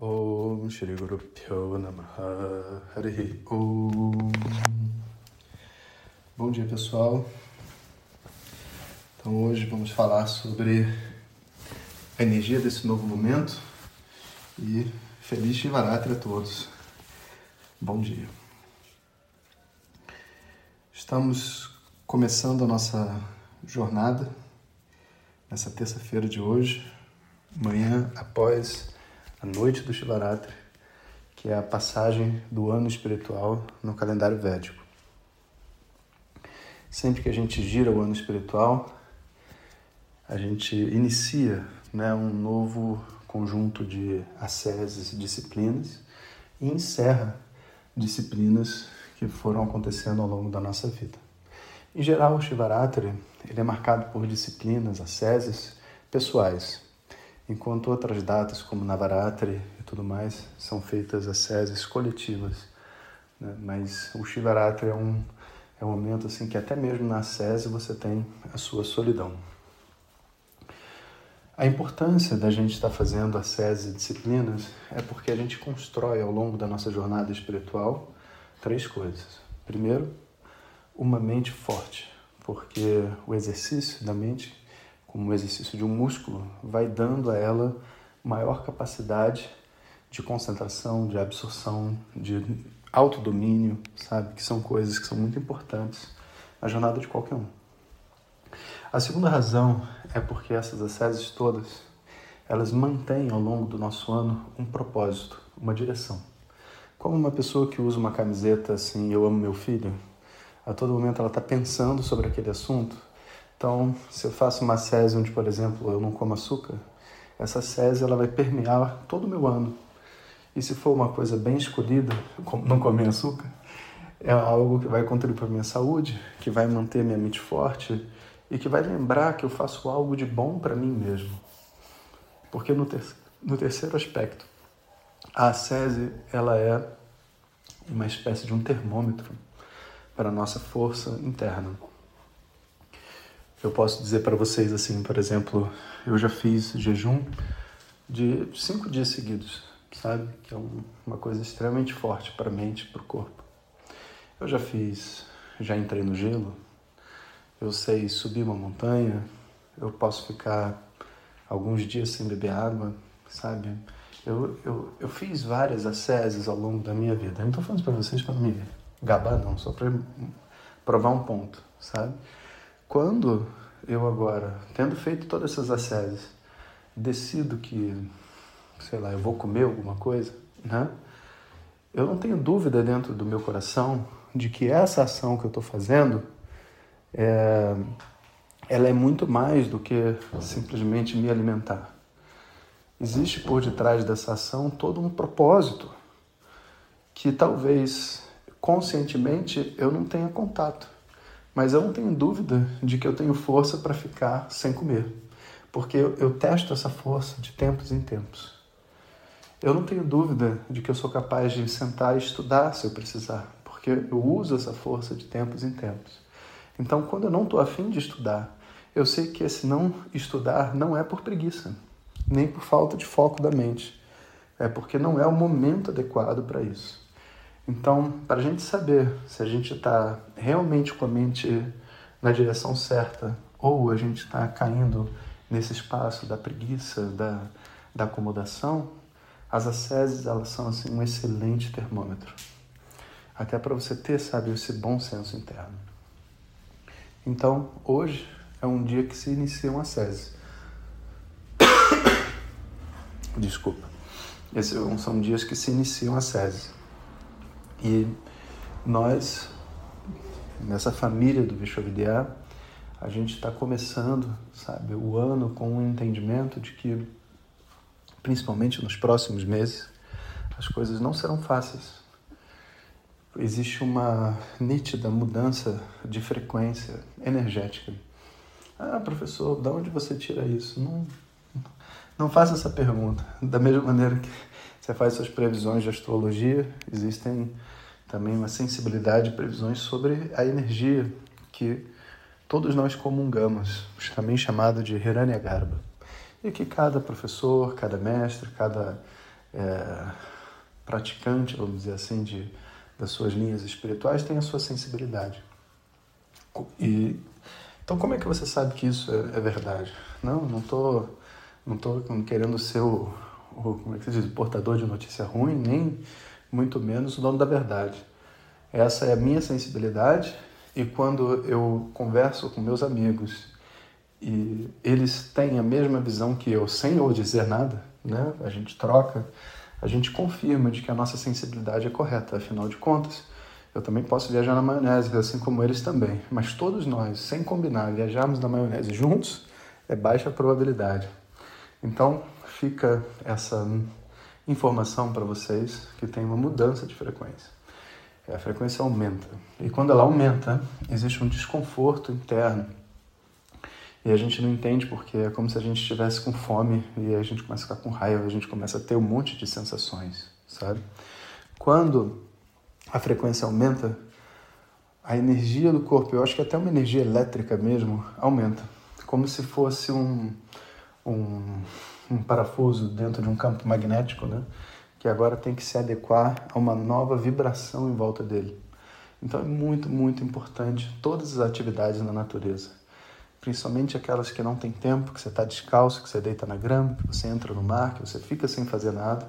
Om Shri Guru Pyo Namaha Harihi Om Bom dia pessoal. Então hoje vamos falar sobre a energia desse novo momento e feliz Shivaratri a todos. Bom dia. Estamos começando a nossa jornada nessa terça-feira de hoje, manhã após a noite do Shivaratri, que é a passagem do ano espiritual no calendário védico. Sempre que a gente gira o ano espiritual, a gente inicia né, um novo conjunto de asceses, disciplinas e encerra disciplinas que foram acontecendo ao longo da nossa vida. Em geral, o Shivaratri ele é marcado por disciplinas, asceses pessoais, enquanto outras datas, como Navaratri e tudo mais, são feitas asceses coletivas. Né? Mas o Shivaratri é um, é um momento assim que até mesmo na ascese você tem a sua solidão. A importância da gente estar fazendo ascese e disciplinas é porque a gente constrói ao longo da nossa jornada espiritual três coisas. Primeiro, uma mente forte, porque o exercício da mente como o exercício de um músculo, vai dando a ela maior capacidade de concentração, de absorção, de autodomínio, sabe? Que são coisas que são muito importantes na jornada de qualquer um. A segunda razão é porque essas asceses todas, elas mantêm ao longo do nosso ano um propósito, uma direção. Como uma pessoa que usa uma camiseta assim, eu amo meu filho, a todo momento ela está pensando sobre aquele assunto, então, se eu faço uma sese onde, por exemplo, eu não como açúcar, essa sese ela vai permear todo o meu ano. E se for uma coisa bem escolhida, como não comer açúcar, é algo que vai contribuir para minha saúde, que vai manter minha mente forte e que vai lembrar que eu faço algo de bom para mim mesmo. Porque no, ter no terceiro aspecto, a sese ela é uma espécie de um termômetro para a nossa força interna. Eu posso dizer para vocês assim, por exemplo, eu já fiz jejum de cinco dias seguidos, sabe? Que é um, uma coisa extremamente forte para a mente, para o corpo. Eu já fiz, já entrei no gelo, eu sei subir uma montanha, eu posso ficar alguns dias sem beber água, sabe? Eu, eu, eu fiz várias asceses ao longo da minha vida. Eu não estou falando para vocês para me gabar, não, só para provar um ponto, sabe? Quando eu agora, tendo feito todas essas asceses, decido que, sei lá, eu vou comer alguma coisa, né? Eu não tenho dúvida dentro do meu coração de que essa ação que eu estou fazendo é, ela é muito mais do que simplesmente me alimentar. Existe por detrás dessa ação todo um propósito que talvez conscientemente eu não tenha contato. Mas eu não tenho dúvida de que eu tenho força para ficar sem comer, porque eu, eu testo essa força de tempos em tempos. Eu não tenho dúvida de que eu sou capaz de sentar e estudar se eu precisar, porque eu uso essa força de tempos em tempos. Então, quando eu não estou afim de estudar, eu sei que esse não estudar não é por preguiça, nem por falta de foco da mente. É porque não é o momento adequado para isso. Então, para a gente saber se a gente está realmente com a mente na direção certa ou a gente está caindo nesse espaço da preguiça, da, da acomodação, as asceses elas são assim um excelente termômetro. Até para você ter, sabe, esse bom senso interno. Então, hoje é um dia que se inicia uma ascese. Desculpa. Esses são dias que se iniciam asceses. E nós, nessa família do Vishwavidya, a gente está começando, sabe, o ano com um entendimento de que, principalmente nos próximos meses, as coisas não serão fáceis. Existe uma nítida mudança de frequência energética. Ah, professor, de onde você tira isso? Não, não faça essa pergunta. Da mesma maneira que você faz suas previsões de astrologia, existem também uma sensibilidade e previsões sobre a energia que todos nós comungamos, também chamado de Hiranyagarbha. E que cada professor, cada mestre, cada é, praticante, vamos dizer assim, de, das suas linhas espirituais tem a sua sensibilidade. E, então, como é que você sabe que isso é, é verdade? Não, não estou não tô querendo ser o, o, como é que se diz, portador de notícia ruim, nem muito menos o dono da verdade. Essa é a minha sensibilidade e quando eu converso com meus amigos e eles têm a mesma visão que eu, sem eu dizer nada, né? A gente troca, a gente confirma de que a nossa sensibilidade é correta. Afinal de contas, eu também posso viajar na maionese, assim como eles também. Mas todos nós, sem combinar, viajarmos na maionese juntos, é baixa probabilidade. Então, fica essa informação para vocês que tem uma mudança de frequência. A frequência aumenta. E quando ela aumenta, existe um desconforto interno. E a gente não entende porque é como se a gente estivesse com fome e a gente começa a ficar com raiva, a gente começa a ter um monte de sensações, sabe? Quando a frequência aumenta, a energia do corpo, eu acho que até uma energia elétrica mesmo, aumenta. Como se fosse um, um, um parafuso dentro de um campo magnético, né? que agora tem que se adequar a uma nova vibração em volta dele. Então é muito, muito importante todas as atividades na natureza, principalmente aquelas que não tem tempo, que você está descalço, que você deita na grama, que você entra no mar, que você fica sem fazer nada.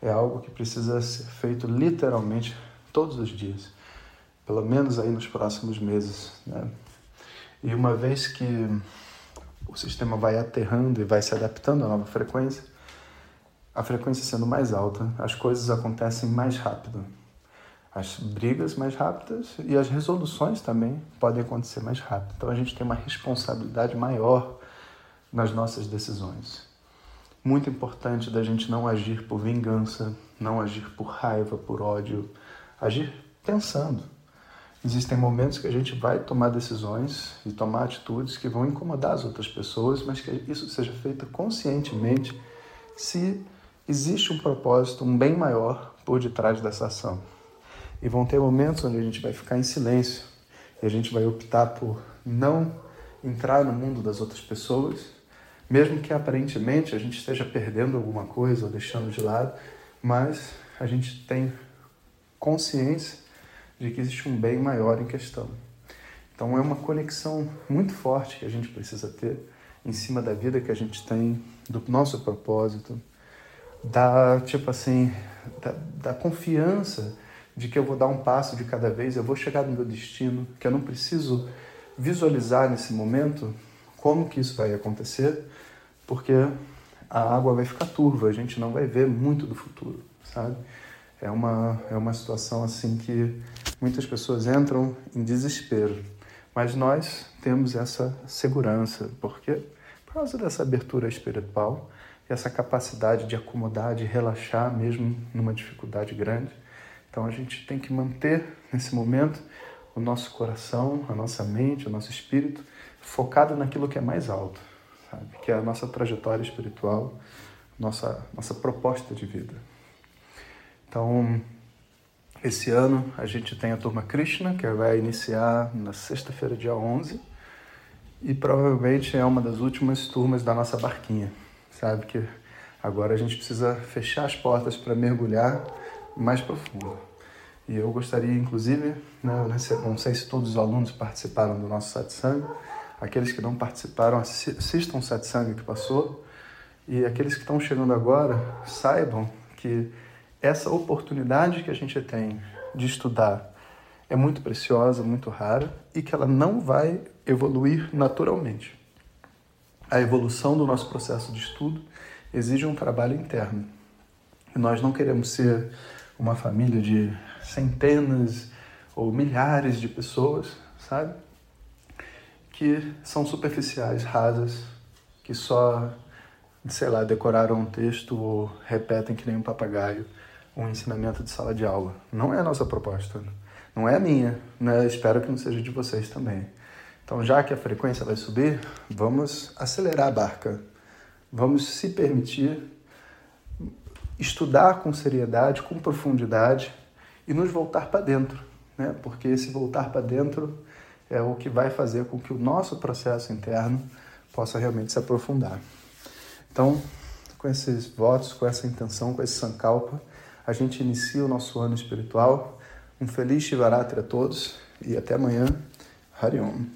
É algo que precisa ser feito literalmente todos os dias, pelo menos aí nos próximos meses. Né? E uma vez que o sistema vai aterrando e vai se adaptando à nova frequência, a frequência sendo mais alta, as coisas acontecem mais rápido. As brigas mais rápidas e as resoluções também podem acontecer mais rápido. Então a gente tem uma responsabilidade maior nas nossas decisões. Muito importante da gente não agir por vingança, não agir por raiva, por ódio, agir pensando. Existem momentos que a gente vai tomar decisões e tomar atitudes que vão incomodar as outras pessoas, mas que isso seja feito conscientemente se existe um propósito, um bem maior por detrás dessa ação. E vão ter momentos onde a gente vai ficar em silêncio e a gente vai optar por não entrar no mundo das outras pessoas, mesmo que aparentemente a gente esteja perdendo alguma coisa ou deixando de lado, mas a gente tem consciência de que existe um bem maior em questão. Então é uma conexão muito forte que a gente precisa ter em cima da vida que a gente tem, do nosso propósito, da tipo assim, da, da confiança de que eu vou dar um passo de cada vez, eu vou chegar no meu destino, que eu não preciso visualizar nesse momento como que isso vai acontecer, porque a água vai ficar turva, a gente não vai ver muito do futuro, sabe? É uma, é uma situação assim que muitas pessoas entram em desespero, mas nós temos essa segurança, porque por causa dessa abertura espiritual, essa capacidade de acomodar, de relaxar mesmo numa dificuldade grande. Então a gente tem que manter nesse momento o nosso coração, a nossa mente, o nosso espírito focado naquilo que é mais alto, sabe? Que é a nossa trajetória espiritual, nossa nossa proposta de vida. Então, esse ano a gente tem a turma Krishna, que vai iniciar na sexta-feira, dia 11, e provavelmente é uma das últimas turmas da nossa barquinha sabe que agora a gente precisa fechar as portas para mergulhar mais profundo. E eu gostaria, inclusive, né, não sei se todos os alunos participaram do nosso satsang, aqueles que não participaram, assistam o satsang que passou, e aqueles que estão chegando agora, saibam que essa oportunidade que a gente tem de estudar é muito preciosa, muito rara, e que ela não vai evoluir naturalmente a evolução do nosso processo de estudo exige um trabalho interno. E nós não queremos ser uma família de centenas ou milhares de pessoas, sabe? Que são superficiais, rasas, que só, sei lá, decoraram um texto ou repetem que nem um papagaio um ensinamento de sala de aula. Não é a nossa proposta. Não é a minha, né? Espero que não seja de vocês também. Então, já que a frequência vai subir, vamos acelerar a barca. Vamos se permitir estudar com seriedade, com profundidade e nos voltar para dentro, né? Porque esse voltar para dentro é o que vai fazer com que o nosso processo interno possa realmente se aprofundar. Então, com esses votos, com essa intenção, com esse sankalpa, a gente inicia o nosso ano espiritual. Um feliz Shivaratri a todos e até amanhã. Hariom.